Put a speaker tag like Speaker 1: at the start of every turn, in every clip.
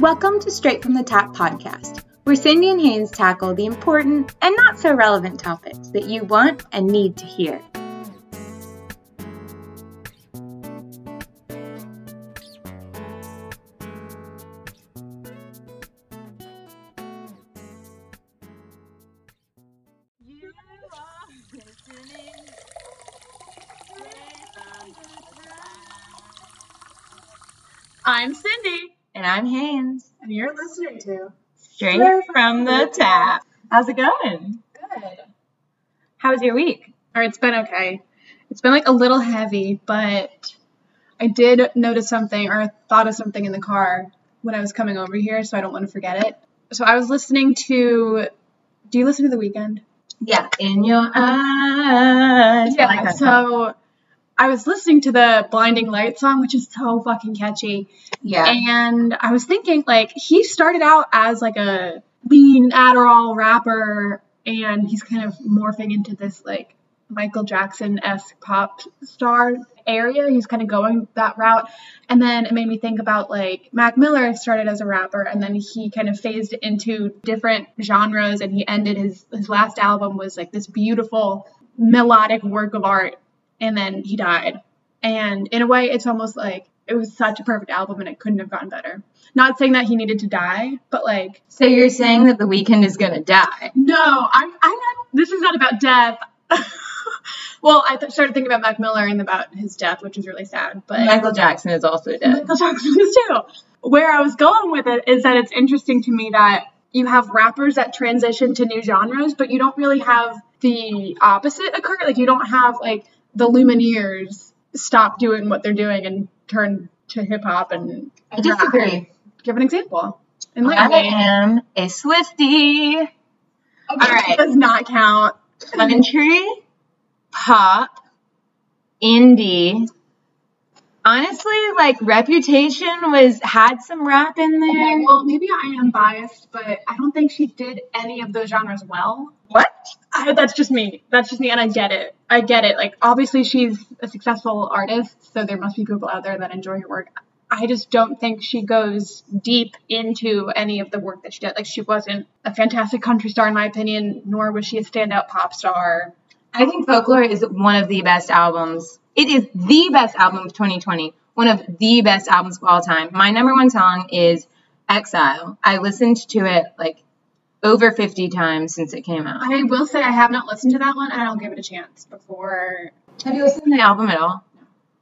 Speaker 1: Welcome to Straight from the Tap podcast, where Cindy and Haynes tackle the important and not so relevant topics that you want and need to hear.
Speaker 2: To
Speaker 1: straight from the tap. How's it going?
Speaker 2: Good.
Speaker 1: How was your week?
Speaker 2: Or it's been okay. It's been like a little heavy, but I did notice something or thought of something in the car when I was coming over here, so I don't want to forget it. So I was listening to. Do you listen to The Weeknd?
Speaker 1: Yeah, in your eyes. I like that
Speaker 2: so I was listening to the Blinding Light song, which is so fucking catchy.
Speaker 1: yeah.
Speaker 2: And I was thinking, like, he started out as like a lean Adderall rapper, and he's kind of morphing into this like Michael Jackson esque pop star area. He's kind of going that route. And then it made me think about like Mac Miller started as a rapper, and then he kind of phased into different genres, and he ended his his last album was like this beautiful melodic work of art, and then he died. And in a way, it's almost like it was such a perfect album and it couldn't have gotten better. Not saying that he needed to die, but like,
Speaker 1: So you're saying that the Weeknd is gonna die?
Speaker 2: no, I'm, I'm not, this is not about death. well, I th- started thinking about Mac Miller and about his death, which is really sad, but
Speaker 1: Michael Jackson is also dead.
Speaker 2: Michael Jackson is too. Where I was going with it is that it's interesting to me that you have rappers that transition to new genres, but you don't really have the opposite occur. Like you don't have like the Lumineers stop doing what they're doing and turn to hip hop and
Speaker 1: I disagree.
Speaker 2: Give an example.
Speaker 1: I
Speaker 2: Enlighten me.
Speaker 1: am a Swifty.
Speaker 2: Okay,
Speaker 1: all right.
Speaker 2: Does not count.
Speaker 1: Country, pop, indie. Honestly, like Reputation was had some rap in
Speaker 2: Okay,
Speaker 1: there.
Speaker 2: well, maybe I am biased, but I don't think she did any of those genres well.
Speaker 1: What?
Speaker 2: I, that's just me. That's just me, and I get it. I get it. Like, obviously, she's a successful artist, so there must be people out there that enjoy her work. I just don't think she goes deep into any of the work that she did. Like, she wasn't a fantastic country star, in my opinion, nor was she a standout pop star.
Speaker 1: I think Folklore is one of the best albums. It is the best album of 2020. One of the best albums of all time. My number one song is Exile. I listened to it like over 50 times since it came out.
Speaker 2: I will say I have not listened to that one, and I'll give it a chance before.
Speaker 1: Have you listened to the album at all?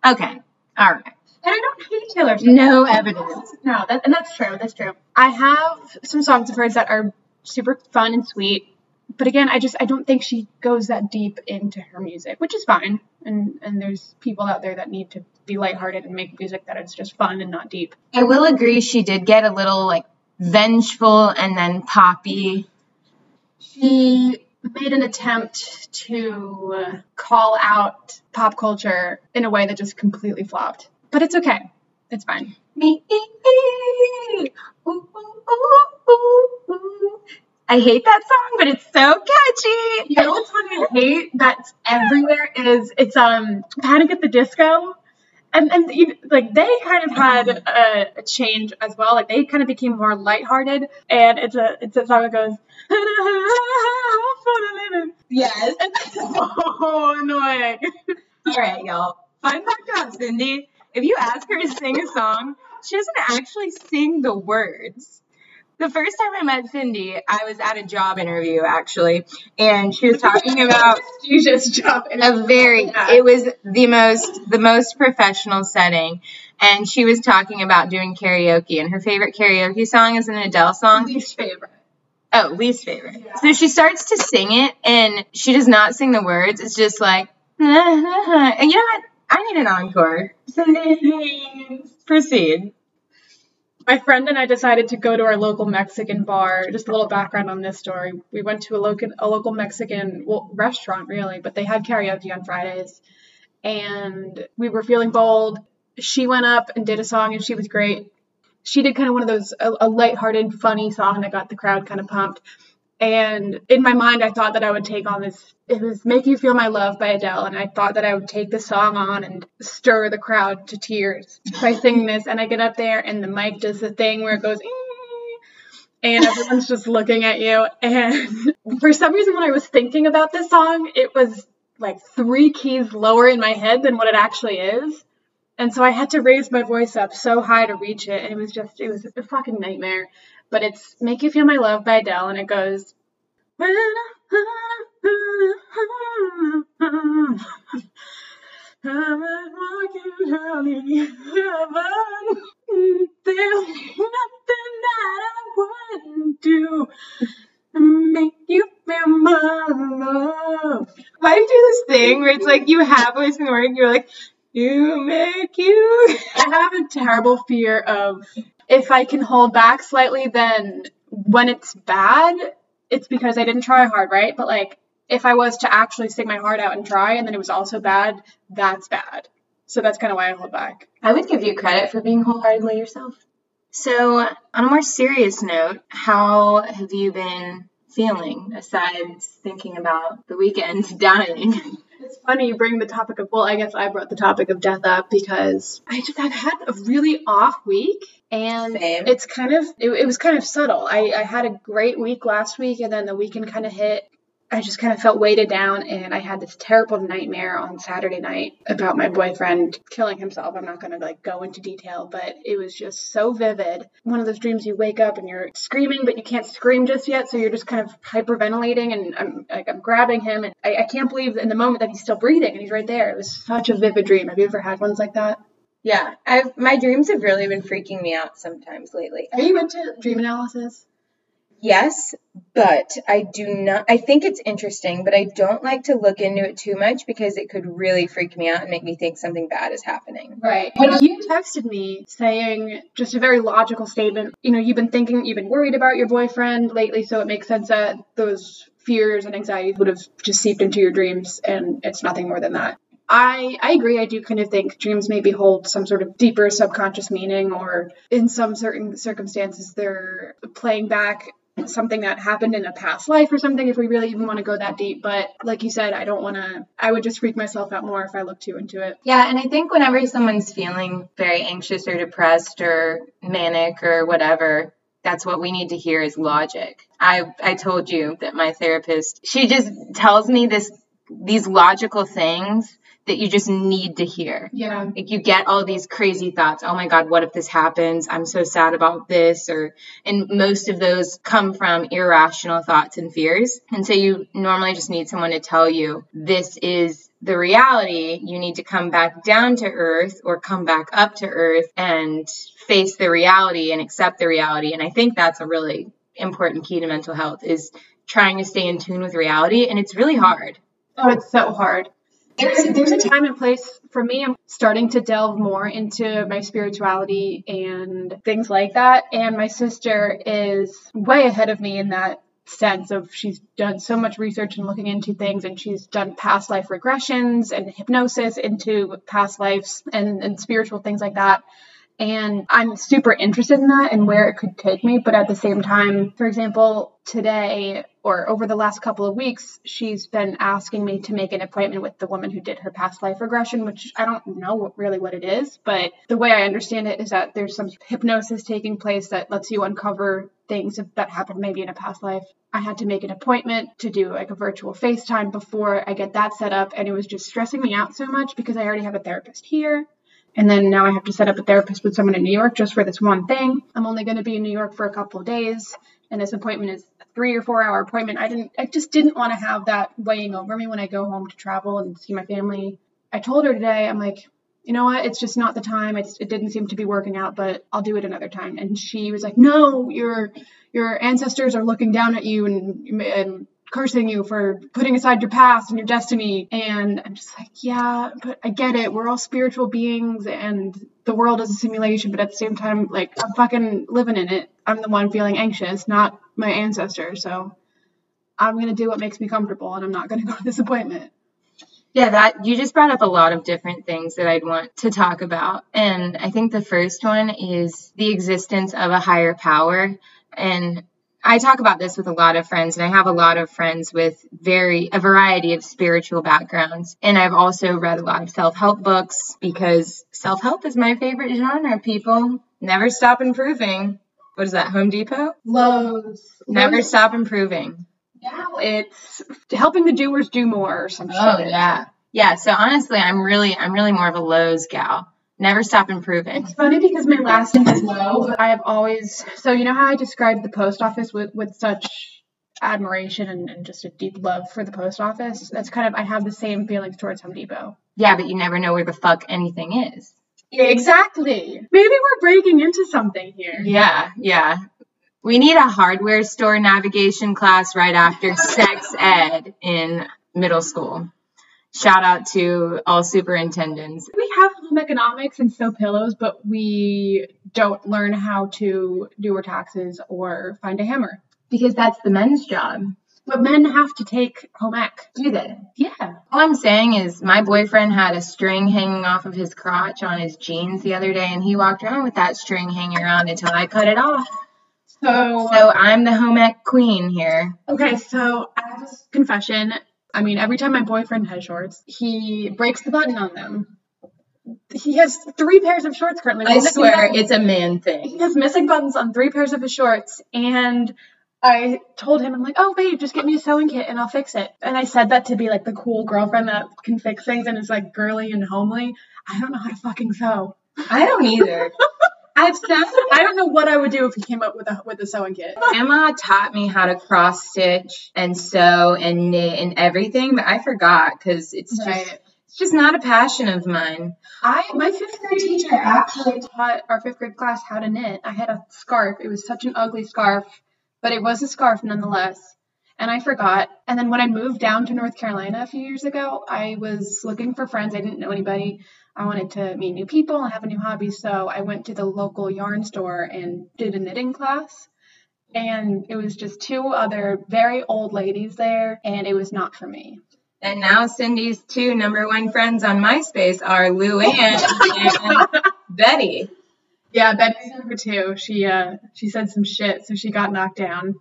Speaker 1: No. Okay. All right.
Speaker 2: And I don't hate Taylor Swift.
Speaker 1: No evidence.
Speaker 2: No, that, and that's true. That's true. I have some songs of hers that are super fun and sweet, but again, I just I don't think she goes that deep into her music, which is fine. And and there's people out there that need to be lighthearted and make music that is just fun and not deep.
Speaker 1: I will agree she did get a little like vengeful and then poppy.
Speaker 2: She made an attempt to uh, call out pop culture in a way that just completely flopped. But it's okay. It's fine.
Speaker 1: I hate that song, but it's so catchy.
Speaker 2: You know what song I hate that's everywhere is it's um Panic at the Disco. And and you, like they kind of had a, a change as well. Like they kind of became more lighthearted, and it's a it's a song that goes.
Speaker 1: Yes.
Speaker 2: It's so oh, annoying.
Speaker 1: All right, y'all. Fun fact about Cindy: if you ask her to sing a song, she doesn't actually sing the words. The first time I met Cindy, I was at a job interview actually, and she was talking about
Speaker 2: You just jump in
Speaker 1: a very it was the most the most professional setting and she was talking about doing karaoke and her favorite karaoke song is an Adele song.
Speaker 2: least favorite.
Speaker 1: Oh, least favorite. So she starts to sing it and she does not sing the words. It's just like and you know what? I need an encore. Cindy, proceed.
Speaker 2: My friend and I decided to go to our local Mexican bar. Just a little background on this story. We went to a local a local Mexican well, restaurant really, but they had karaoke on Fridays. And we were feeling bold. She went up and did a song and she was great. She did kind of one of those a, a lighthearted, funny song that got the crowd kind of pumped. And in my mind, I thought that I would take on this. It was "Make You Feel My Love" by Adele, and I thought that I would take the song on and stir the crowd to tears by singing this. And I get up there, and the mic does the thing where it goes, and everyone's just looking at you. And for some reason, when I was thinking about this song, it was like three keys lower in my head than what it actually is. And so I had to raise my voice up so high to reach it. And it was just, it was a fucking nightmare. But it's Make You Feel My Love by Adele. And it goes, the. There's nothing that I wouldn't do to make you feel my love.
Speaker 1: Why do you do this thing where it's like you have always been working, you're like, you make you.
Speaker 2: I have a terrible fear of if I can hold back slightly, then when it's bad, it's because I didn't try hard, right? But like if I was to actually stick my heart out and try and then it was also bad, that's bad. So that's kind of why I hold back.
Speaker 1: I would give you credit for being wholeheartedly yourself. So, on a more serious note, how have you been feeling aside thinking about the Weeknd dying?
Speaker 2: It's funny you bring the topic of well, I guess I brought the topic of death up because I just I've had a really off week and
Speaker 1: Same.
Speaker 2: it's kind of it, it was kind of subtle. I, I had a great week last week and then the weekend kind of hit I just kind of felt weighted down and I had this terrible nightmare on Saturday night about my boyfriend killing himself. I'm not going to like go into detail, but it was just so vivid. One of those dreams you wake up and you're screaming, but you can't scream just yet. So you're just kind of hyperventilating and I'm like, I'm grabbing him and I, I can't believe in the moment that he's still breathing and he's right there. It was such a vivid dream. Have you ever had ones like that?
Speaker 1: Yeah, I've my dreams have really been freaking me out sometimes lately.
Speaker 2: Are you into dream analysis?
Speaker 1: Yes, but I do not. I think it's interesting, but I don't like to look into it too much because it could really freak me out and make me think something bad is happening.
Speaker 2: Right. When you texted me saying just a very logical statement, you know, you've been thinking, you've been worried about your boyfriend lately, so it makes sense that those fears and anxieties would have just seeped into your dreams, and it's nothing more than that. I, I agree. I do kind of think dreams maybe hold some sort of deeper subconscious meaning, or in some certain circumstances, they're playing back something that happened in a past life or something if we really even want to go that deep but like you said i don't want to i would just freak myself out more if i look too into it
Speaker 1: Yeah, and I think whenever someone's feeling very anxious or depressed or manic or whatever, that's what we need to hear is logic. I I told you that my therapist, she just tells me this these logical things that you just need to hear.
Speaker 2: yeah
Speaker 1: Like you get all these crazy thoughts. Oh my God, what if this happens? I'm so sad about this. Or, and most of those come from irrational thoughts and fears. And so you normally just need someone to tell you this is the reality. You need to come back down to earth or come back up to earth and face the reality and accept the reality. And I think that's a really important key to mental health is trying to stay in tune with reality. And it's really hard.
Speaker 2: oh it's so hard there's, there's a time and place for me. I'm starting to delve more into my spirituality and things like that. And my sister is way ahead of me in that sense of she's done so much research and looking into things and she's done past life regressions and hypnosis into past lives and, and spiritual things like that. And I'm super interested in that and where it could take me. But at the same time, for example, today or over the last couple of weeks, she's been asking me to make an appointment with the woman who did her past life regression, which I don't know really what it is. But the way I understand it is that there's some hypnosis taking place that lets you uncover things that happened maybe in a past life. I had to make an appointment to do like a virtual FaceTime before I get that set up. And it was just stressing me out so much because I already have a therapist here. And then now I have to set up a therapist with someone in New York just for this one thing. I'm only going to be in New York for a couple of days, and this appointment is three or four hour appointment. I didn't, I just didn't want to have that weighing over me when I go home to travel and see my family. I told her today, I'm like, you know what? It's just not the time. It's, it didn't seem to be working out, but I'll do it another time. And she was like, no, your your ancestors are looking down at you and and cursing you for putting aside your past and your destiny. And I'm just like, yeah, but I get it. We're all spiritual beings and the world is a simulation, but at the same time, like, I'm fucking living in it. I'm the one feeling anxious, not my ancestors. So I'm going to do what makes me comfortable and I'm not going to go to this appointment.
Speaker 1: Yeah, that you just brought up a lot of different things that I'd want to talk about. And I think the first one is the existence of a higher power. And I talk about this with a lot of friends, and I have a lot of friends with very a variety of spiritual backgrounds. And I've also read a lot of self-help books because self-help is my favorite genre, people. Never stop improving. what is that? Home Depot?
Speaker 2: Lowe's.
Speaker 1: Never
Speaker 2: Lowe's-
Speaker 1: stop improving.
Speaker 2: Now it's helping the doers do more or some
Speaker 1: Oh
Speaker 2: shit.
Speaker 1: yeah. Yeah, so honestly, I'm really I'm really more of a Lowe's gal. Never stop improving.
Speaker 2: It's funny because my last name is Lowe, but I have always so you know how I described the post office with with such admiration and, and just a deep love for the post office. That's kind of I have the same feelings towards Home Depot.
Speaker 1: Yeah, but you never know where the fuck anything is.
Speaker 2: Exactly. Maybe we're breaking into something here.
Speaker 1: Yeah, yeah. We need a hardware store navigation class right after sex ed in middle school. Shout out to all superintendents.
Speaker 2: We have home economics and sew pillows, but we don't learn how to do our taxes or find a hammer.
Speaker 1: Because that's the men's job.
Speaker 2: But men have to take home ec.
Speaker 1: Do they?
Speaker 2: Yeah.
Speaker 1: All I'm saying is my boyfriend had a string hanging off of his crotch on his jeans the other day and he walked around with that string hanging around until I cut it off.
Speaker 2: So,
Speaker 1: So I'm the home ec queen here.
Speaker 2: okay, so I have a confession. I mean, every time my boyfriend has shorts, he breaks the button on them. He has three pairs of shorts currently.
Speaker 1: I swear
Speaker 2: buttons.
Speaker 1: it's a man thing.
Speaker 2: he has missing buttons on three pairs of his shorts and I told him, I'm like, oh, babe, just get me a sewing kit and I'll fix it. And I said that to be like the cool girlfriend that can fix things and is like girly and homely. I don't know how to fucking sew.
Speaker 1: I don't either. I've sewn
Speaker 2: I don't know what I would do if he came up with a with a sewing kit.
Speaker 1: Grandma taught me how to cross stitch and sew and knit and everything, but I forgot because it's just it's just not a passion of mine.
Speaker 2: I my fifth grade teacher actually taught our fifth grade class how to knit. I had a scarf. It was such an ugly scarf, but it was a scarf nonetheless. And I forgot. And then when I moved down to North Carolina a few years ago, I was looking for friends. I didn't know anybody. I wanted to meet new people and have a new hobby. So I went to the local yarn store and did a knitting class. And it was just two other very old ladies there, and it was not for me.
Speaker 1: And now Cindy's two number one friends on MySpace are Lou Ann and Betty.
Speaker 2: Yeah, Betty's number two. She uh she said some shit, so she got knocked down.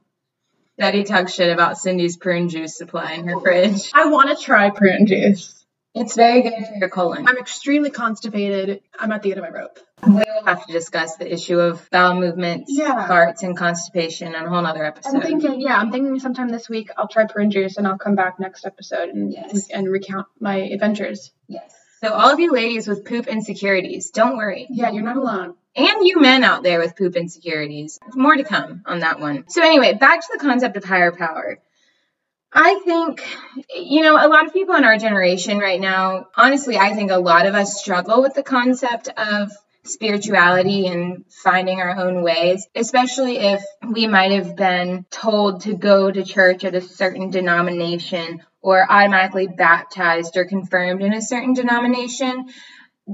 Speaker 1: Betty talks shit about Cindy's prune juice supply in her fridge.
Speaker 2: I want to try prune juice.
Speaker 1: It's very good for your colon.
Speaker 2: I'm extremely constipated. I'm at the end of my rope.
Speaker 1: We'll have to discuss the issue of bowel movements,
Speaker 2: Yeah.
Speaker 1: farts, and constipation on a whole other episode.
Speaker 2: I'm thinking, yeah, I'm thinking sometime this week I'll try prune juice and I'll come back next episode and
Speaker 1: Yes.
Speaker 2: and recount my adventures.
Speaker 1: Yes. So all of you ladies with poop insecurities, don't worry.
Speaker 2: Yeah, you're not alone.
Speaker 1: And you men out there with poop insecurities. More to come on that one. So anyway, back to the concept of higher power. I think, you know, a lot of people in our generation right now, honestly, I think a lot of us struggle with the concept of spirituality and finding our own ways, especially if we might have been told to go to church at a certain denomination or automatically baptized or confirmed in a certain denomination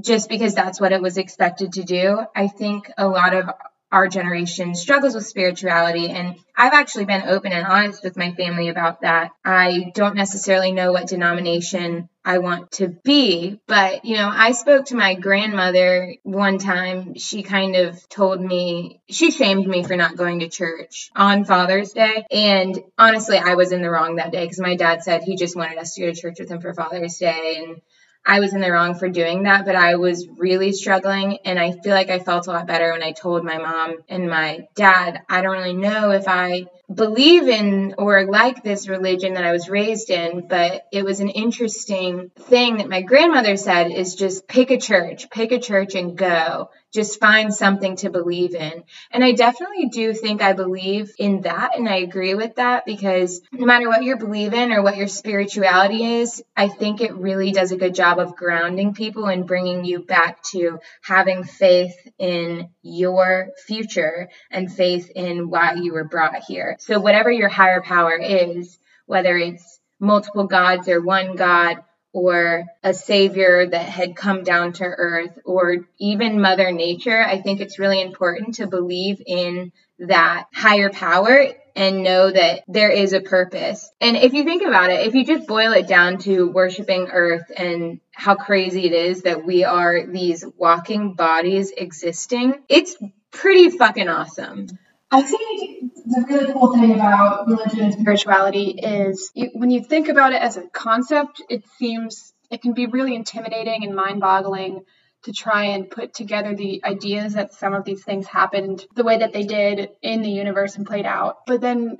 Speaker 1: just because that's what it was expected to do. I think a lot of our generation struggles with spirituality and I've actually been open and honest with my family about that. I don't necessarily know what denomination I want to be, but you know, I spoke to my grandmother one time. She kind of told me, she shamed me for not going to church on Father's Day. And honestly, I was in the wrong that day because my dad said he just wanted us to go to church with him for Father's Day and I was in the wrong for doing that, but I was really struggling. And I feel like I felt a lot better when I told my mom and my dad, I don't really know if I believe in or like this religion that I was raised in, but it was an interesting thing that my grandmother said is just pick a church, pick a church and go. Just find something to believe in. And I definitely do think I believe in that and I agree with that because no matter what you believe in or what your spirituality is, I think it really does a good job of grounding people and bringing you back to having faith in your future and faith in why you were brought here. So whatever your higher power is, whether it's multiple gods or one God, or a savior that had come down to earth or even mother nature i think it's really important to believe in that higher power and know that there is a purpose. And if you think about it if you just boil it down to worshiping earth and how crazy it is that we are these walking bodies existing it's pretty fucking awesome
Speaker 2: I think the really cool thing about religion and spirituality is when you think about it as a concept, it seems it can be really intimidating and mind-boggling to try and put together the ideas that some of these things happened the way that they did in the universe and played out. But then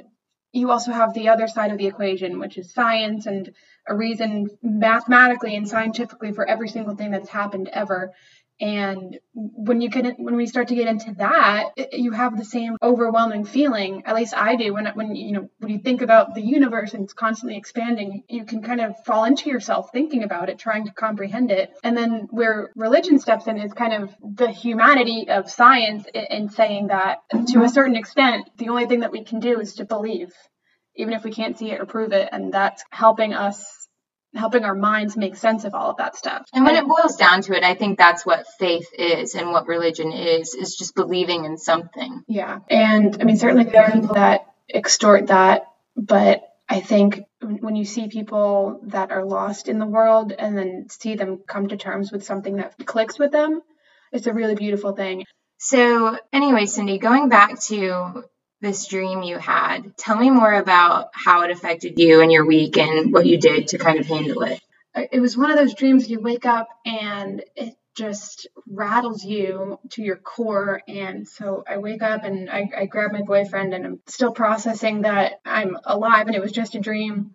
Speaker 2: you also have the other side of the equation, which is science and a reason mathematically and scientifically for every single thing that's happened ever. And when you get when we start to get into that, you have the same overwhelming feeling. At least I do when when you know when you think about the universe and it's constantly expanding, you can kind of fall into yourself thinking about it, trying to comprehend it. And then where religion steps in is kind of the humanity of science in saying that to a certain extent, the only thing that we can do is to believe, even if we can't see it or prove it, and that's helping us helping our minds make sense of all of that stuff.
Speaker 1: And when it boils down to it, I think that's what faith is and what religion is, is just believing in something.
Speaker 2: Yeah. And I mean, certainly there are people that extort that, but I think when you see people that are lost in the world and then see them come to terms with something that clicks with them, it's a really beautiful thing.
Speaker 1: So, anyway, Cindy, going back to this dream you had. Tell me more about how it affected you and your week and what you did to kind of handle it.
Speaker 2: It was one of those dreams you wake up and it just rattles you to your core. And so I wake up and I, I grab my boyfriend and I'm still processing that I'm alive and it was just a dream.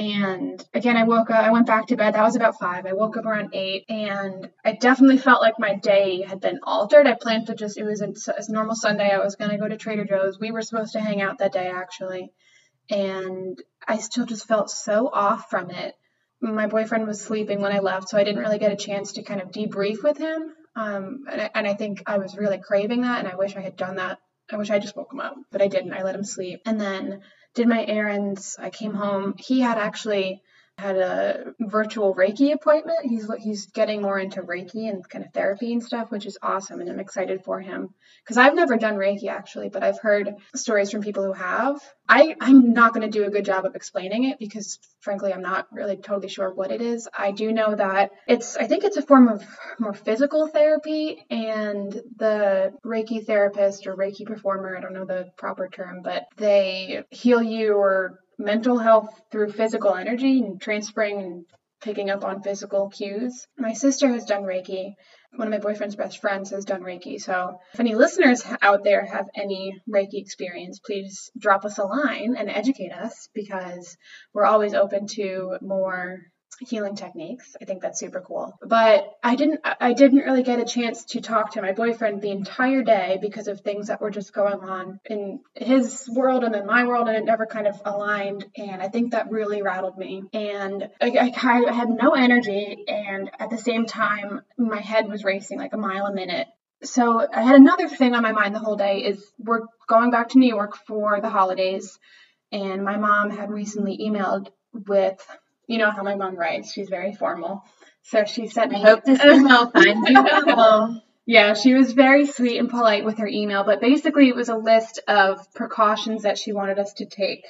Speaker 2: And again, I woke up, I went back to bed. That was about five. I woke up around eight and I definitely felt like my day had been altered. I planned to just, it was a, a normal Sunday. I was going to go to Trader Joe's. We were supposed to hang out that day actually. And I still just felt so off from it. My boyfriend was sleeping when I left, so I didn't really get a chance to kind of debrief with him. Um, and, I, and I think I was really craving that, and I wish I had done that. I wish I just woke him up, but I didn't. I let him sleep. And then did my errands. I came home. He had actually had a virtual Reiki appointment. He's he's getting more into Reiki and kind of therapy and stuff, which is awesome, and I'm excited for him because I've never done Reiki actually, but I've heard stories from people who have. I I'm not going to do a good job of explaining it because frankly I'm not really totally sure what it is. I do know that it's I think it's a form of more physical therapy, and the Reiki therapist or Reiki performer, I don't know the proper term, but they heal you or mental health through physical energy and transferring and picking up on physical cues. My sister has done Reiki. One of my boyfriend's best friends has done Reiki. So, if any listeners out there have any Reiki experience, please drop us a line and educate us because we're always open to more healing techniques. I think that's super cool. But I didn't I didn't really get a chance to talk to my boyfriend the entire day because of things that were just going on in his world and then my world and it never kind of aligned and I think that really rattled me. And I, I, I had no energy and at the same time my head was racing like a mile a minute so I had another thing on my mind the whole day is we're going back to New York for the holidays and my mom had recently emailed with you know how my mom writes. She's very formal. So she sent me.
Speaker 1: I hope this email finds you well.
Speaker 2: Yeah, she was very sweet and polite with her email, but basically it was a list of precautions that she wanted us to take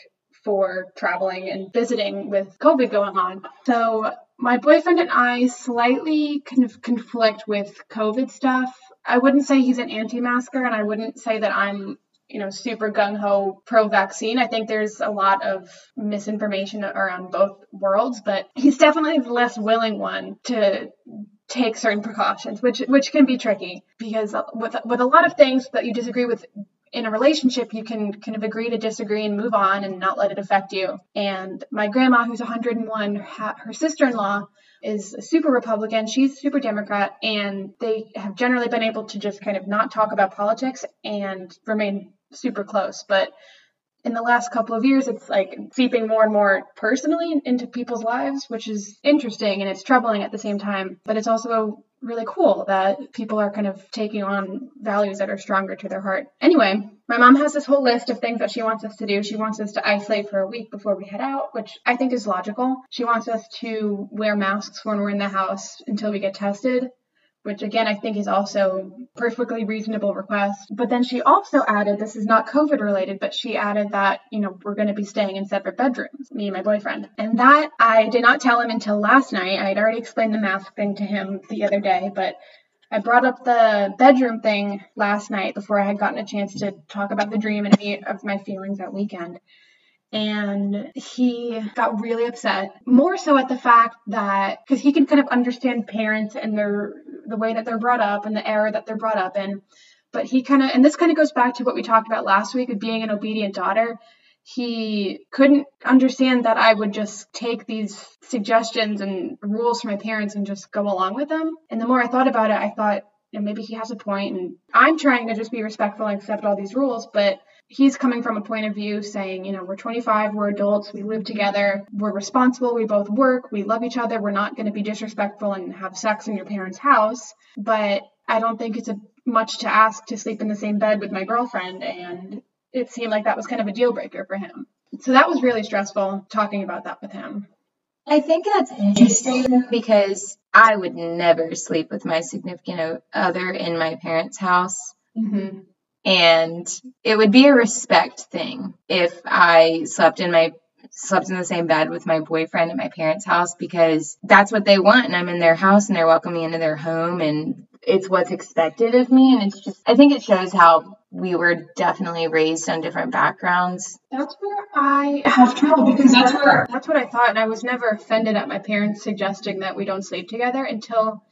Speaker 2: for traveling and visiting with COVID going on. So my boyfriend and I slightly kind of conflict with COVID stuff. I wouldn't say he's an anti-masker, and I wouldn't say that I'm you know, super gung ho pro vaccine. I think there's a lot of misinformation around both worlds, but he's definitely the less willing one to take certain precautions, which which can be tricky because with with a lot of things that you disagree with in a relationship, you can kind of agree to disagree and move on and not let it affect you. And my grandma, who's 101, her sister in law is super Republican. She's super Democrat. And they have generally been able to just kind of not talk about politics and remain super close, but in the last couple of years, it's like seeping more and more personally into people's lives, which is interesting and it's troubling at the same time. But it's also really cool that people are kind of taking on values that are stronger to their heart. Anyway, my mom has this whole list of things that she wants us to do. She wants us to isolate for a week before we head out, which I think is logical. She wants us to wear masks when we're in the house until we get tested which again I think is also perfectly reasonable request. But then she also added, this is not COVID related, but she added that, you know, we're going to be staying in separate bedrooms, me and my boyfriend. And that I did not tell him until last night. I had already explained the mask thing to him the other day, but I brought up the bedroom thing last night before I had gotten a chance to talk about the dream and any of my feelings that weekend and he got really upset more so at the fact that because he can kind of understand parents and their the way that they're brought up and the era that they're brought up in. But he kind of, and this kind of goes back to what we talked about last week of being an obedient daughter. He couldn't understand that I would just take these suggestions and rules from my parents and just go along with them. And the more I thought about it, I thought, you know, maybe he has a point and I'm trying to just be respectful and accept all these rules, but he's coming from a point of view saying, you know, we're 25, we're adults, we live together, we're responsible, we both work, we love each other, we're not going to be disrespectful and have sex in your parents' house. But I don't think it's a, much to ask to sleep in the same bed with my girlfriend. And it seemed like that was kind of a deal breaker for him. So that was really stressful talking about that with him.
Speaker 1: I think that's interesting because I would never sleep with my significant other in my parents' house.
Speaker 2: Mm-hmm.
Speaker 1: And it would be a respect thing if I slept in my slept in the same bed with my boyfriend at my parents' house because that's what they want. And I'm in their house and they're welcoming me into their home and it's what's expected of me. And it's just I think it shows how we were definitely raised on different backgrounds.
Speaker 2: That's where I have trouble because that's where that's what I thought. And I was never offended at my parents suggesting that we don't sleep together until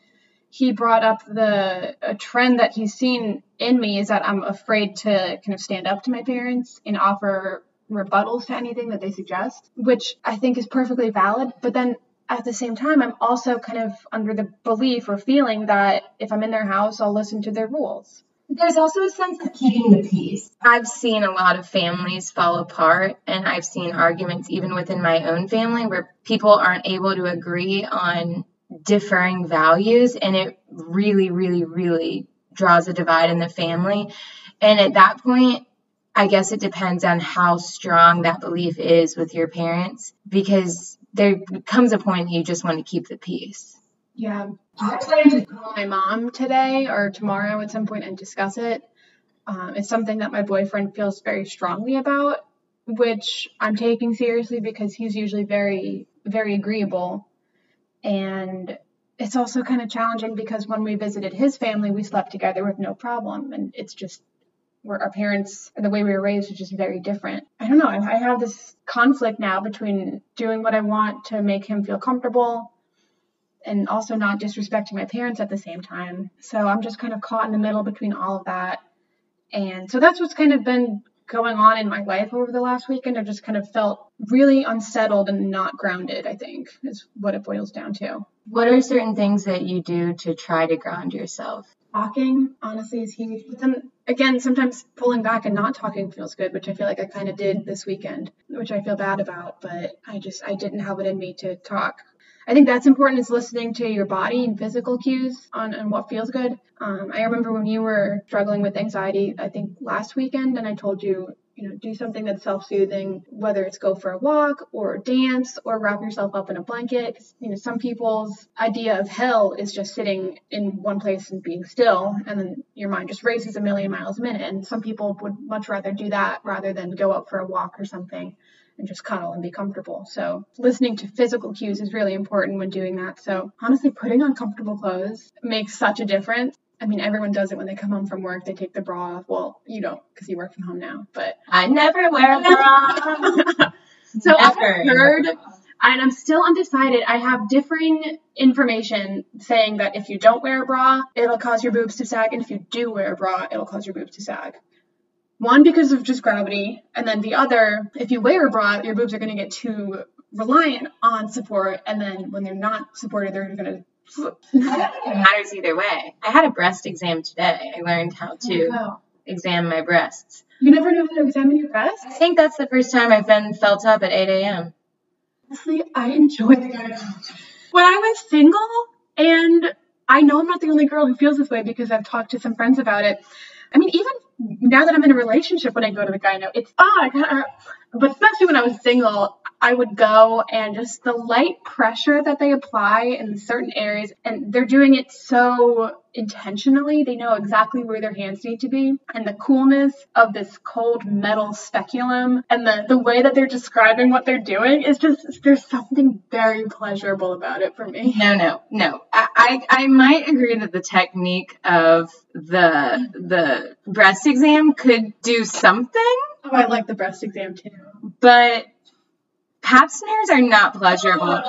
Speaker 2: he brought up the a trend that he's seen in me is that I'm afraid to kind of stand up to my parents and offer rebuttals to anything that they suggest, which I think is perfectly valid. But then at the same time, I'm also kind of under the belief or feeling that if I'm in their house, I'll listen to their rules.
Speaker 1: There's also a sense of keeping the peace. I've seen a lot of families fall apart, and I've seen arguments even within my own family where people aren't able to agree on differing values, and it really, really, really draws a divide in the family. And at that point, I guess it depends on how strong that belief is with your parents because there comes a point you just want to keep the peace.
Speaker 2: Yeah. I plan to call my mom today or tomorrow at some point and discuss it. Um, it's something that my boyfriend feels very strongly about, which I'm taking seriously because he's usually very, very agreeable. And it's also kind of challenging because when we visited his family, we slept together with no problem. And it's just where our parents, and the way we were raised, is just very different. I don't know. I have this conflict now between doing what I want to make him feel comfortable and also not disrespecting my parents at the same time. So I'm just kind of caught in the middle between all of that. And so that's what's kind of been going on in my life over the last weekend. I've just kind of felt really unsettled and not grounded, I think, is what it boils down to.
Speaker 1: What are certain things that you do to try to ground yourself?
Speaker 2: Talking, honestly, is huge. But then again, sometimes pulling back and not talking feels good, which I feel like I kind of did this weekend, which I feel bad about, but I just, I didn't have it in me to talk. I think that's important is listening to your body and physical cues on, on what feels good. Um, I remember when you were struggling with anxiety, I think last weekend, and I told you you know, do something that's self-soothing, whether it's go for a walk or dance or wrap yourself up in a blanket. You know, some people's idea of hell is just sitting in one place and being still, and then your mind just races a million miles a minute. And some people would much rather do that rather than go out for a walk or something and just cuddle and be comfortable. So listening to physical cues is really important when doing that. So honestly, putting on comfortable clothes makes such a difference. I mean, everyone does it when they come home from work. They take the bra off. Well, you don't because you work from home now, but
Speaker 1: I never wear a bra.
Speaker 2: so I've heard, and I'm still undecided. I have differing information saying that if you don't wear a bra, it'll cause your boobs to sag, and if you do wear a bra, it'll cause your boobs to sag. One because of just gravity, and then the other, if you wear a bra, your boobs are going to get too reliant on support, and then when they're not supported, they're going to
Speaker 1: it matters either way. I had a breast exam today. I learned how to
Speaker 2: Oh,
Speaker 1: examine my breasts.
Speaker 2: You never knew how to examine your breasts?
Speaker 1: I think that's the first time I've been felt up at 8 a.m.
Speaker 2: Honestly, I enjoy the gynecologist. When I was single, and I know I'm not the only girl who feels this way because I've talked to some friends about it. I mean, even now that I'm in a relationship, when I go to the gyno, it's oh, I got, but especially when I was single, I would go and just the light pressure that they apply in certain areas, and they're doing it so intentionally. They know exactly where their hands need to be, and the coolness of this cold metal speculum, and the, the way that they're describing what they're doing is just there's something very pleasurable about it for me.
Speaker 1: No, no, no. I, I, I might agree that the technique of the the breast exam could do something,
Speaker 2: Oh, I like the breast exam too.
Speaker 1: but Pap smears are not pleasurable.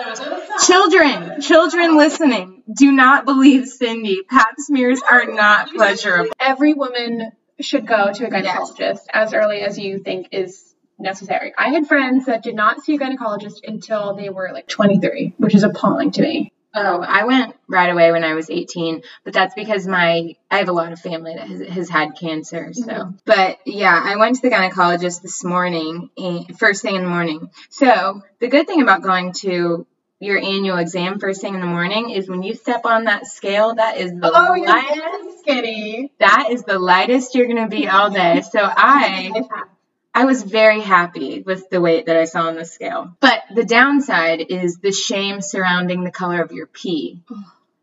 Speaker 1: Children, children listening, do not believe Cindy. Pap smears are not pleasurable.
Speaker 2: Every woman should go to a gynecologist as early as you think is necessary. I had friends that did not see a gynecologist until they were like 23, which is appalling to me.
Speaker 1: Oh, I went right away when I was 18, but that's because my I have a lot of family that has, has had cancer. So, mm-hmm. but yeah, I went to the gynecologist this morning, eh, first thing in the morning. So the good thing about going to your annual exam first thing in the morning is when you step on that scale, that is the
Speaker 2: oh, lightest, skinny.
Speaker 1: That is the lightest you're gonna be all day. So I I was very happy with the weight that I saw on the scale. But the downside is the shame surrounding the color of your pee.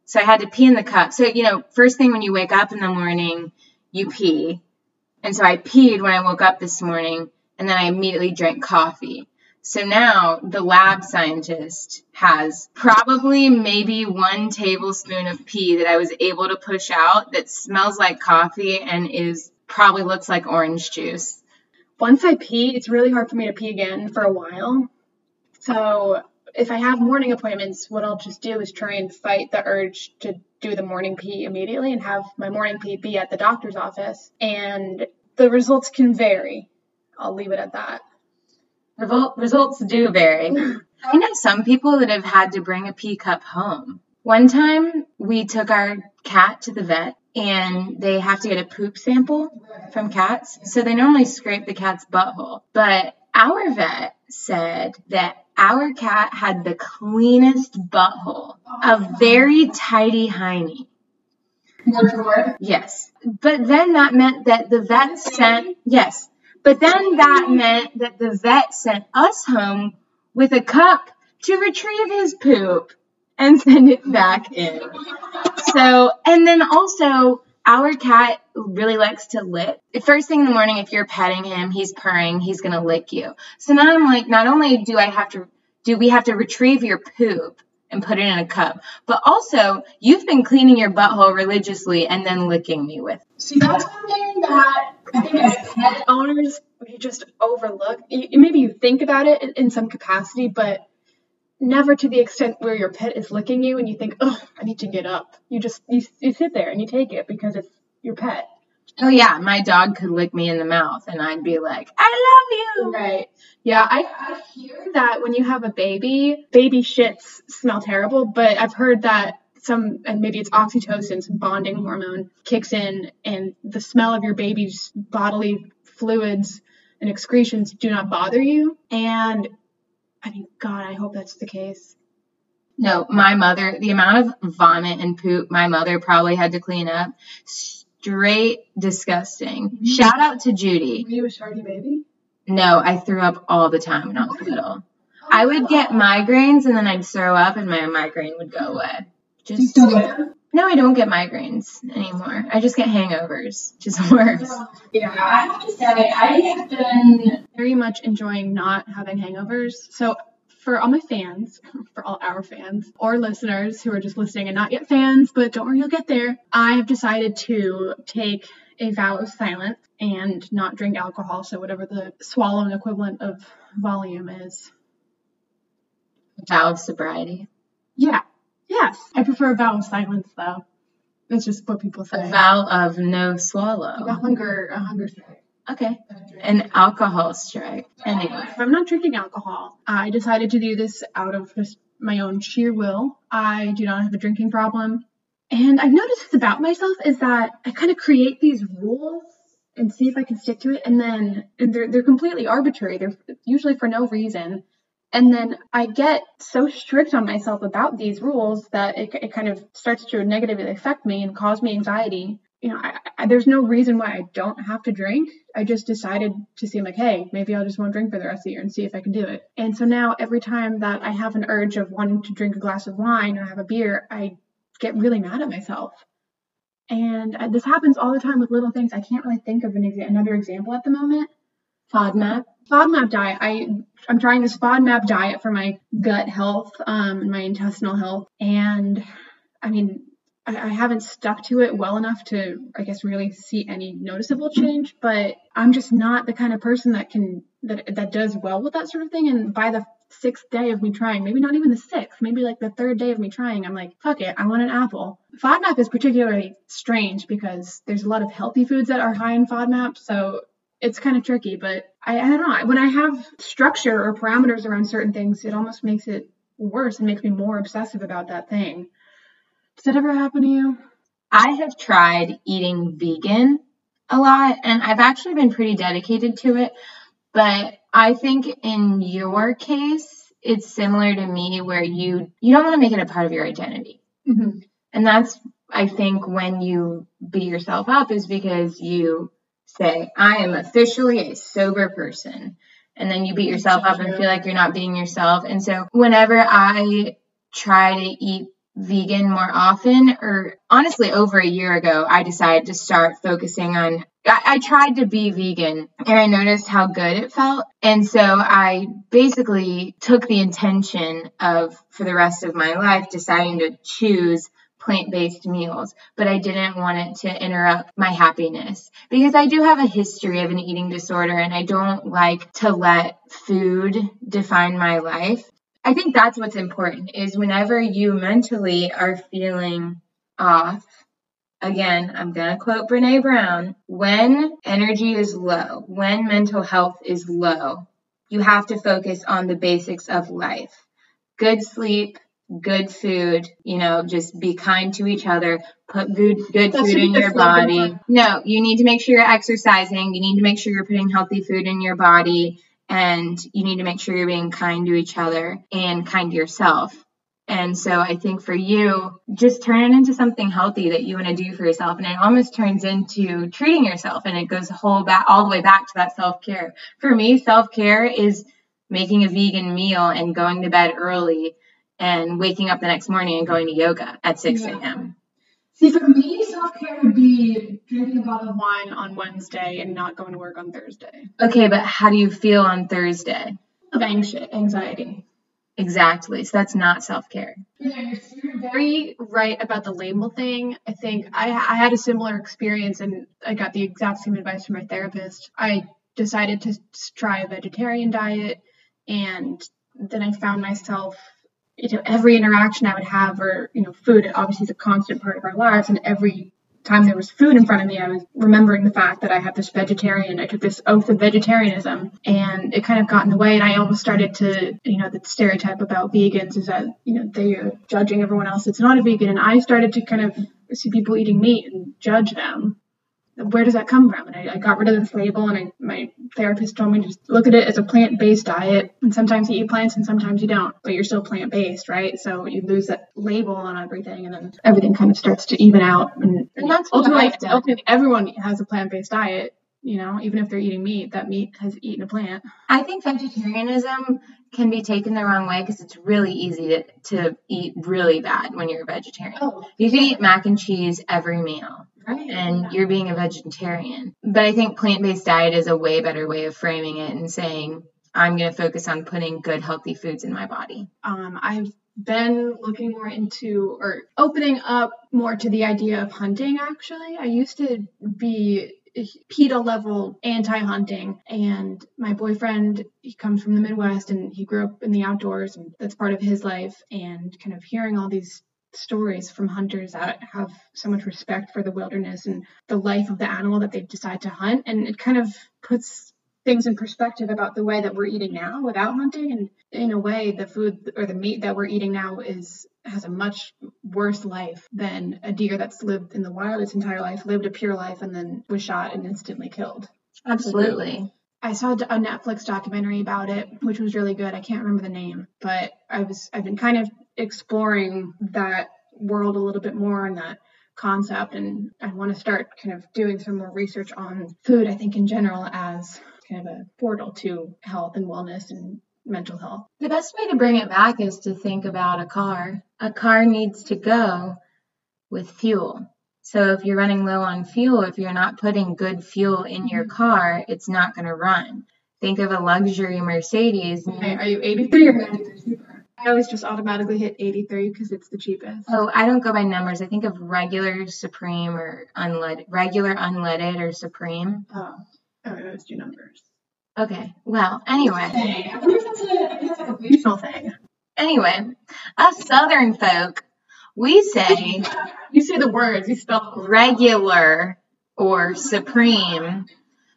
Speaker 1: So I had to pee in the cup. So, you know, first thing when you wake up in the morning, you pee. And so I peed when I woke up this morning, and then I immediately drank coffee. So now the lab scientist has probably maybe one tablespoon of pee that I was able to push out that smells like coffee and is probably looks like orange juice
Speaker 2: once I pee, it's really hard for me to pee again for a while. So if I have morning appointments, what I'll just do is try and fight the urge to do the morning pee immediately and have my morning pee be at the doctor's office. And the results can vary. I'll leave it at that.
Speaker 1: Revol- results do vary. I know some people that have had to bring a pee cup home. One time we took our cat to the vet and they have to get a poop sample from cats. So they normally scrape the cat's butthole. But our vet said that our cat had the cleanest butthole, a very tidy hiney. Yes. But then that meant that the vet sent, yes. But then that meant that the vet sent us home with a cup to retrieve his poop and send it back in. So, and then also, our cat really likes to lick. First thing in the morning, if you're petting him, he's purring, he's gonna lick you. So now I'm like, not only do I have to, do we have to retrieve your poop and put it in a cup, but also you've been cleaning your butthole religiously and then licking me with.
Speaker 2: See, that's something that I think as pet owners we just overlook. Maybe you think about it in some capacity, but never to the extent where your pet is licking you and you think, oh, I need to get up. You just you, you sit there and you take it because it's your pet.
Speaker 1: Oh yeah, my dog could lick me in the mouth and I'd be like, I
Speaker 2: love you. Right. Yeah, I, I hear that when you have a baby, baby shits smell terrible, but I've heard that some and maybe it's oxytocin, some bonding hormone kicks in and the smell of your baby's bodily fluids and excretions do not bother you. And I mean, God, I hope that's the case.
Speaker 1: No, my mother, the amount of vomit and poop my mother probably had to clean up, straight disgusting. Mm-hmm. Shout out to Judy.
Speaker 2: Were you a shardy baby?
Speaker 1: No, I threw up all the time when I was little. I would get migraines and then I'd throw up and my migraine would go away. Just no, I don't get migraines anymore. I just get hangovers, which is worse.
Speaker 2: Yeah, I have to say, I have been very much enjoying not having hangovers. So, for all my fans, for all our fans or listeners who are just listening and not yet fans, but don't worry, you'll get there, I have decided to take a vow of silence and not drink alcohol. So, whatever the swallowing equivalent of volume is.
Speaker 1: A vow of sobriety.
Speaker 2: Yeah, Yes, I prefer a vow of silence though. That's just what people say.
Speaker 1: A vow of no swallow.
Speaker 2: a hunger, a hunger strike.
Speaker 1: Okay. An alcohol strike. Anyway.
Speaker 2: I'm not drinking alcohol. I decided to do this out of just my own sheer will. I do not have a drinking problem. And I've noticed this about myself is that I kind of create these rules and see if I can stick to it. And then and they're, they're completely arbitrary. They're usually for no reason. And then I get so strict on myself about these rules that it, it kind of starts to negatively affect me and cause me anxiety. You know, I, I, there's no reason why I don't have to drink. I just decided to see, like, hey, maybe I'll just won't drink for the rest of the year and see if I can do it. And so now every time that I have an urge of wanting to drink a glass of wine or have a beer, I get really mad at myself. And uh, this happens all the time with little things. I can't really think of an exa- another example at the moment.
Speaker 1: FODMAP.
Speaker 2: FODMAP diet. I I'm trying this FODMAP diet for my gut health um, and my intestinal health, and I mean I, I haven't stuck to it well enough to I guess really see any noticeable change. But I'm just not the kind of person that can that that does well with that sort of thing. And by the sixth day of me trying, maybe not even the sixth, maybe like the third day of me trying, I'm like, fuck it, I want an apple. FODMAP is particularly strange because there's a lot of healthy foods that are high in FODMAP, so it's kind of tricky. But I, I don't know. When I have structure or parameters around certain things, it almost makes it worse and makes me more obsessive about that thing. Does that ever happen to you?
Speaker 1: I have tried eating vegan a lot and I've actually been pretty dedicated to it. But I think in your case, it's similar to me where you you don't want to make it a part of your identity.
Speaker 2: Mm-hmm.
Speaker 1: And that's I think when you beat yourself up is because you say, I am officially a sober person. And then you beat yourself up and feel like you're not being yourself. And so whenever I try to eat vegan more often, or honestly, over a year ago, I decided to start focusing on. I, I, tried to be vegan and I noticed how good it felt. And so I basically took the intention of, for the rest of my life, deciding to choose plant based meals, but I didn't want it to interrupt my happiness because I do have a history of an eating disorder and I don't like to let food define my life. I think that's what's important is whenever you mentally are feeling off, again, I'm going to quote Brene Brown when energy is low, when mental health is low, you have to focus on the basics of life good sleep, good food, you know, just be kind to each other, put good good That's food in your body. No, you need to make sure you're exercising, you need to make sure you're putting healthy food in your body and you need to make sure you're being kind to each other and kind to yourself. And so I think for you, just turn it into something healthy that you want to do for yourself. And it almost turns into treating yourself and it goes whole back all the way back to that self-care. For me, self-care is making a vegan meal and going to bed early and waking up the next morning and going to yoga at 6 a.m. Yeah.
Speaker 2: See, for me, self care would be drinking a bottle of wine on Wednesday and not going to work on Thursday.
Speaker 1: Okay, but how do you feel on Thursday?
Speaker 2: Of anxious, anxiety.
Speaker 1: Exactly. So that's not self care.
Speaker 2: Yeah, you're very right about the label thing. I think I, I had a similar experience and I got the exact same advice from my therapist. I decided to try a vegetarian diet and then I found myself you know, every interaction I would have or, you know, food obviously is a constant part of our lives. And every time there was food in front of me, I was remembering the fact that I have this vegetarian, I took this oath of vegetarianism and it kind of got in the way. And I almost started to, you know, the stereotype about vegans is that, you know, they are judging everyone else that's not a vegan. And I started to kind of see people eating meat and judge them where does that come from? And I, I got rid of this label, and I, my therapist told me to just look at it as a plant based diet. And sometimes you eat plants and sometimes you don't, but you're still plant based, right? So you lose that label on everything, and then everything kind of starts to even out. And, and that's ultimately, ultimately, everyone has a plant based diet. You know, even if they're eating meat, that meat has eaten a plant.
Speaker 1: I think vegetarianism can be taken the wrong way because it's really easy to, to eat really bad when you're a vegetarian. Oh, you can eat mac and cheese every meal Right. And you're being a vegetarian. But I think plant based diet is a way better way of framing it and saying, I'm going to focus on putting good, healthy foods in my body.
Speaker 2: Um, I've been looking more into or opening up more to the idea of hunting actually. I used to be PETA level anti hunting. And my boyfriend, he comes from the Midwest and he grew up in the outdoors, and that's part of his life. And kind of hearing all these stories from hunters that have so much respect for the wilderness and the life of the animal that they decide to hunt. And it kind of puts things in perspective about the way that we're eating now without hunting. And in a way, the food or the meat that we're eating now is has a much worse life than a deer that's lived in the wild its entire life, lived a pure life, and then was shot and instantly killed.
Speaker 1: Absolutely.
Speaker 2: I saw a Netflix documentary about it, which was really good. I can't remember the name, but I was I've been kind of exploring that world a little bit more and that concept and I want to start kind of doing some more research on food I think in general as kind of a portal to health and wellness and mental health.
Speaker 1: The best way to bring it back is to think about a car. A car needs to go with fuel. So if you're running low on fuel, if you're not putting good fuel in your mm-hmm. car, it's not going to run. Think of a luxury Mercedes.
Speaker 2: Okay, are you 83 or 93 I always just automatically hit 83 because it's the cheapest.
Speaker 1: Oh, I don't go by numbers. I think of regular Supreme or unleaded, regular unleaded or Supreme.
Speaker 2: Oh, oh, those two numbers.
Speaker 1: Okay. Well, anyway.
Speaker 2: I wonder if that's a, that's like a regional thing.
Speaker 1: Anyway, us Southern folk, we say
Speaker 2: You say the words, you spell them.
Speaker 1: regular or supreme.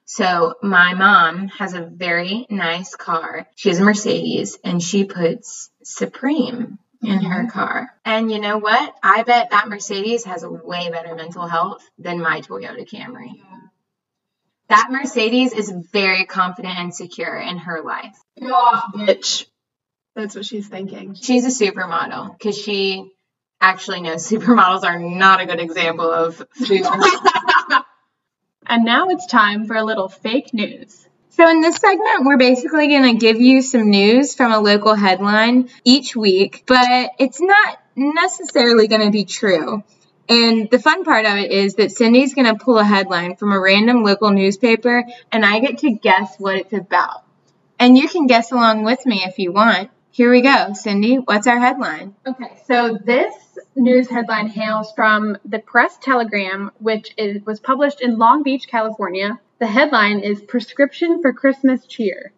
Speaker 1: So my mom has a very nice car. She has a Mercedes and she puts supreme in her mm-hmm. car. And you know what? I bet that Mercedes has a way better mental health than my Toyota Camry. That Mercedes is very confident and secure in her life.
Speaker 2: Go off, bitch. That's what she's thinking.
Speaker 1: She's a supermodel because she actually knows supermodels are not a good example of.
Speaker 2: And now it's time for a little fake news.
Speaker 1: So in this segment, we're basically going to give you some news from a local headline each week, but it's not necessarily going to be true. And the fun part of it is that Cindy's going to pull a headline from a random local newspaper, and I get to guess what it's about. And you can guess along with me if you want. Here we go. Cindy, what's our headline?
Speaker 2: Okay, so this news headline hails from the Press Telegram, which is, was published in Long Beach, California. The headline is Prescription for Christmas Cheer.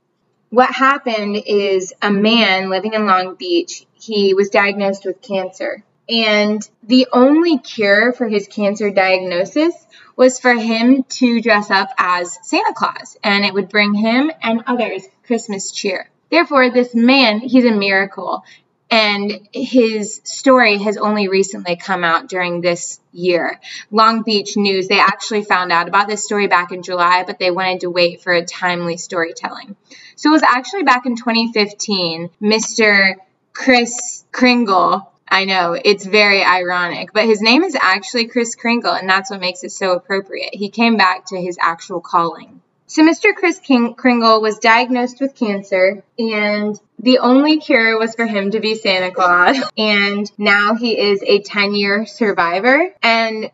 Speaker 1: What happened is a man living in Long Beach, he was diagnosed with cancer. And the only cure for his cancer diagnosis was for him to dress up as Santa Claus, and it would bring him and others Christmas cheer. Therefore, this man, he's a miracle, and his story has only recently come out during this year. Long Beach News, they actually found out about this story back in July, but they wanted to wait for a timely storytelling. So it was actually back in 2015, Mr. Chris Kringle I know it's very ironic, but his name is actually Chris Kringle, and that's what makes it so appropriate. He came back to his actual calling. So, Mr. Chris King- Kringle was diagnosed with cancer, and the only cure was for him to be Santa Claus. And now he is a 10 year survivor. And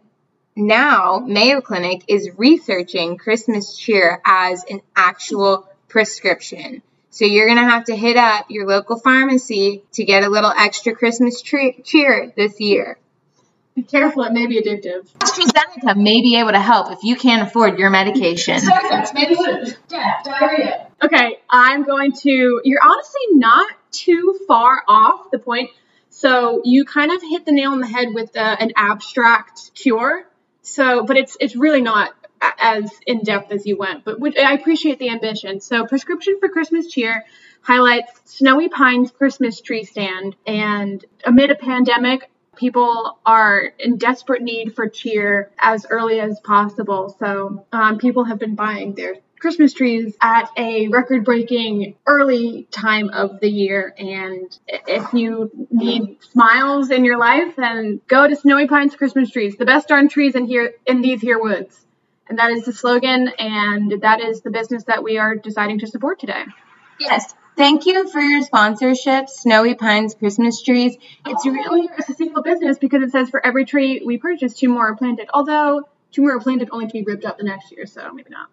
Speaker 1: now Mayo Clinic is researching Christmas cheer as an actual prescription. So you're going to have to hit up your local pharmacy to get a little extra Christmas cheer this year.
Speaker 2: Be careful, it may be addictive.
Speaker 1: AstraZeneca may be able to help if you can't afford your medication.
Speaker 2: diarrhea. Okay, I'm going to. You're honestly not too far off the point. So you kind of hit the nail on the head with uh, an abstract cure. So, but it's it's really not as in depth as you went. But which, I appreciate the ambition. So, prescription for Christmas cheer highlights Snowy Pines Christmas tree stand, and amid a pandemic, people are in desperate need for cheer as early as possible. So um, people have been buying their Christmas trees at a record breaking early time of the year. And if you need smiles in your life, then go to Snowy Pines Christmas trees, the best darn trees in here in these here woods. And that is the slogan, and that is the business that we are deciding to support today.
Speaker 1: Yes. Thank you for your sponsorship, Snowy Pines Christmas Trees. It's really
Speaker 2: a single business because it says for every tree we purchase, two more are planted. Although two more are planted only to be ripped up the next year, so maybe not.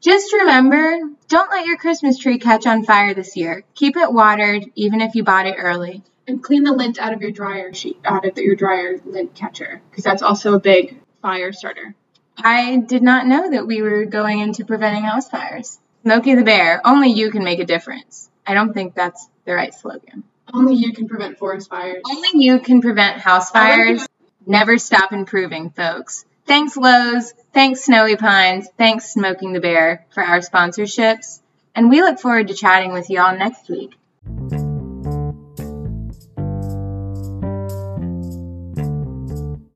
Speaker 1: just remember, don't let your Christmas tree catch on fire this year. Keep it watered, even if you bought it early.
Speaker 2: And clean the lint out of your dryer sheet, out of your dryer lint catcher, because that's also a big fire starter.
Speaker 1: I did not know that we were going into preventing house fires. Smokey the Bear, only you can make a difference. I don't think that's the right slogan.
Speaker 2: Only you can prevent forest fires.
Speaker 1: Only you can prevent house fires. Never stop improving, folks. Thanks, Lowe's. Thanks, Snowy Pines. Thanks, Smoking the Bear, for our sponsorships. And we look forward to chatting with y'all next week.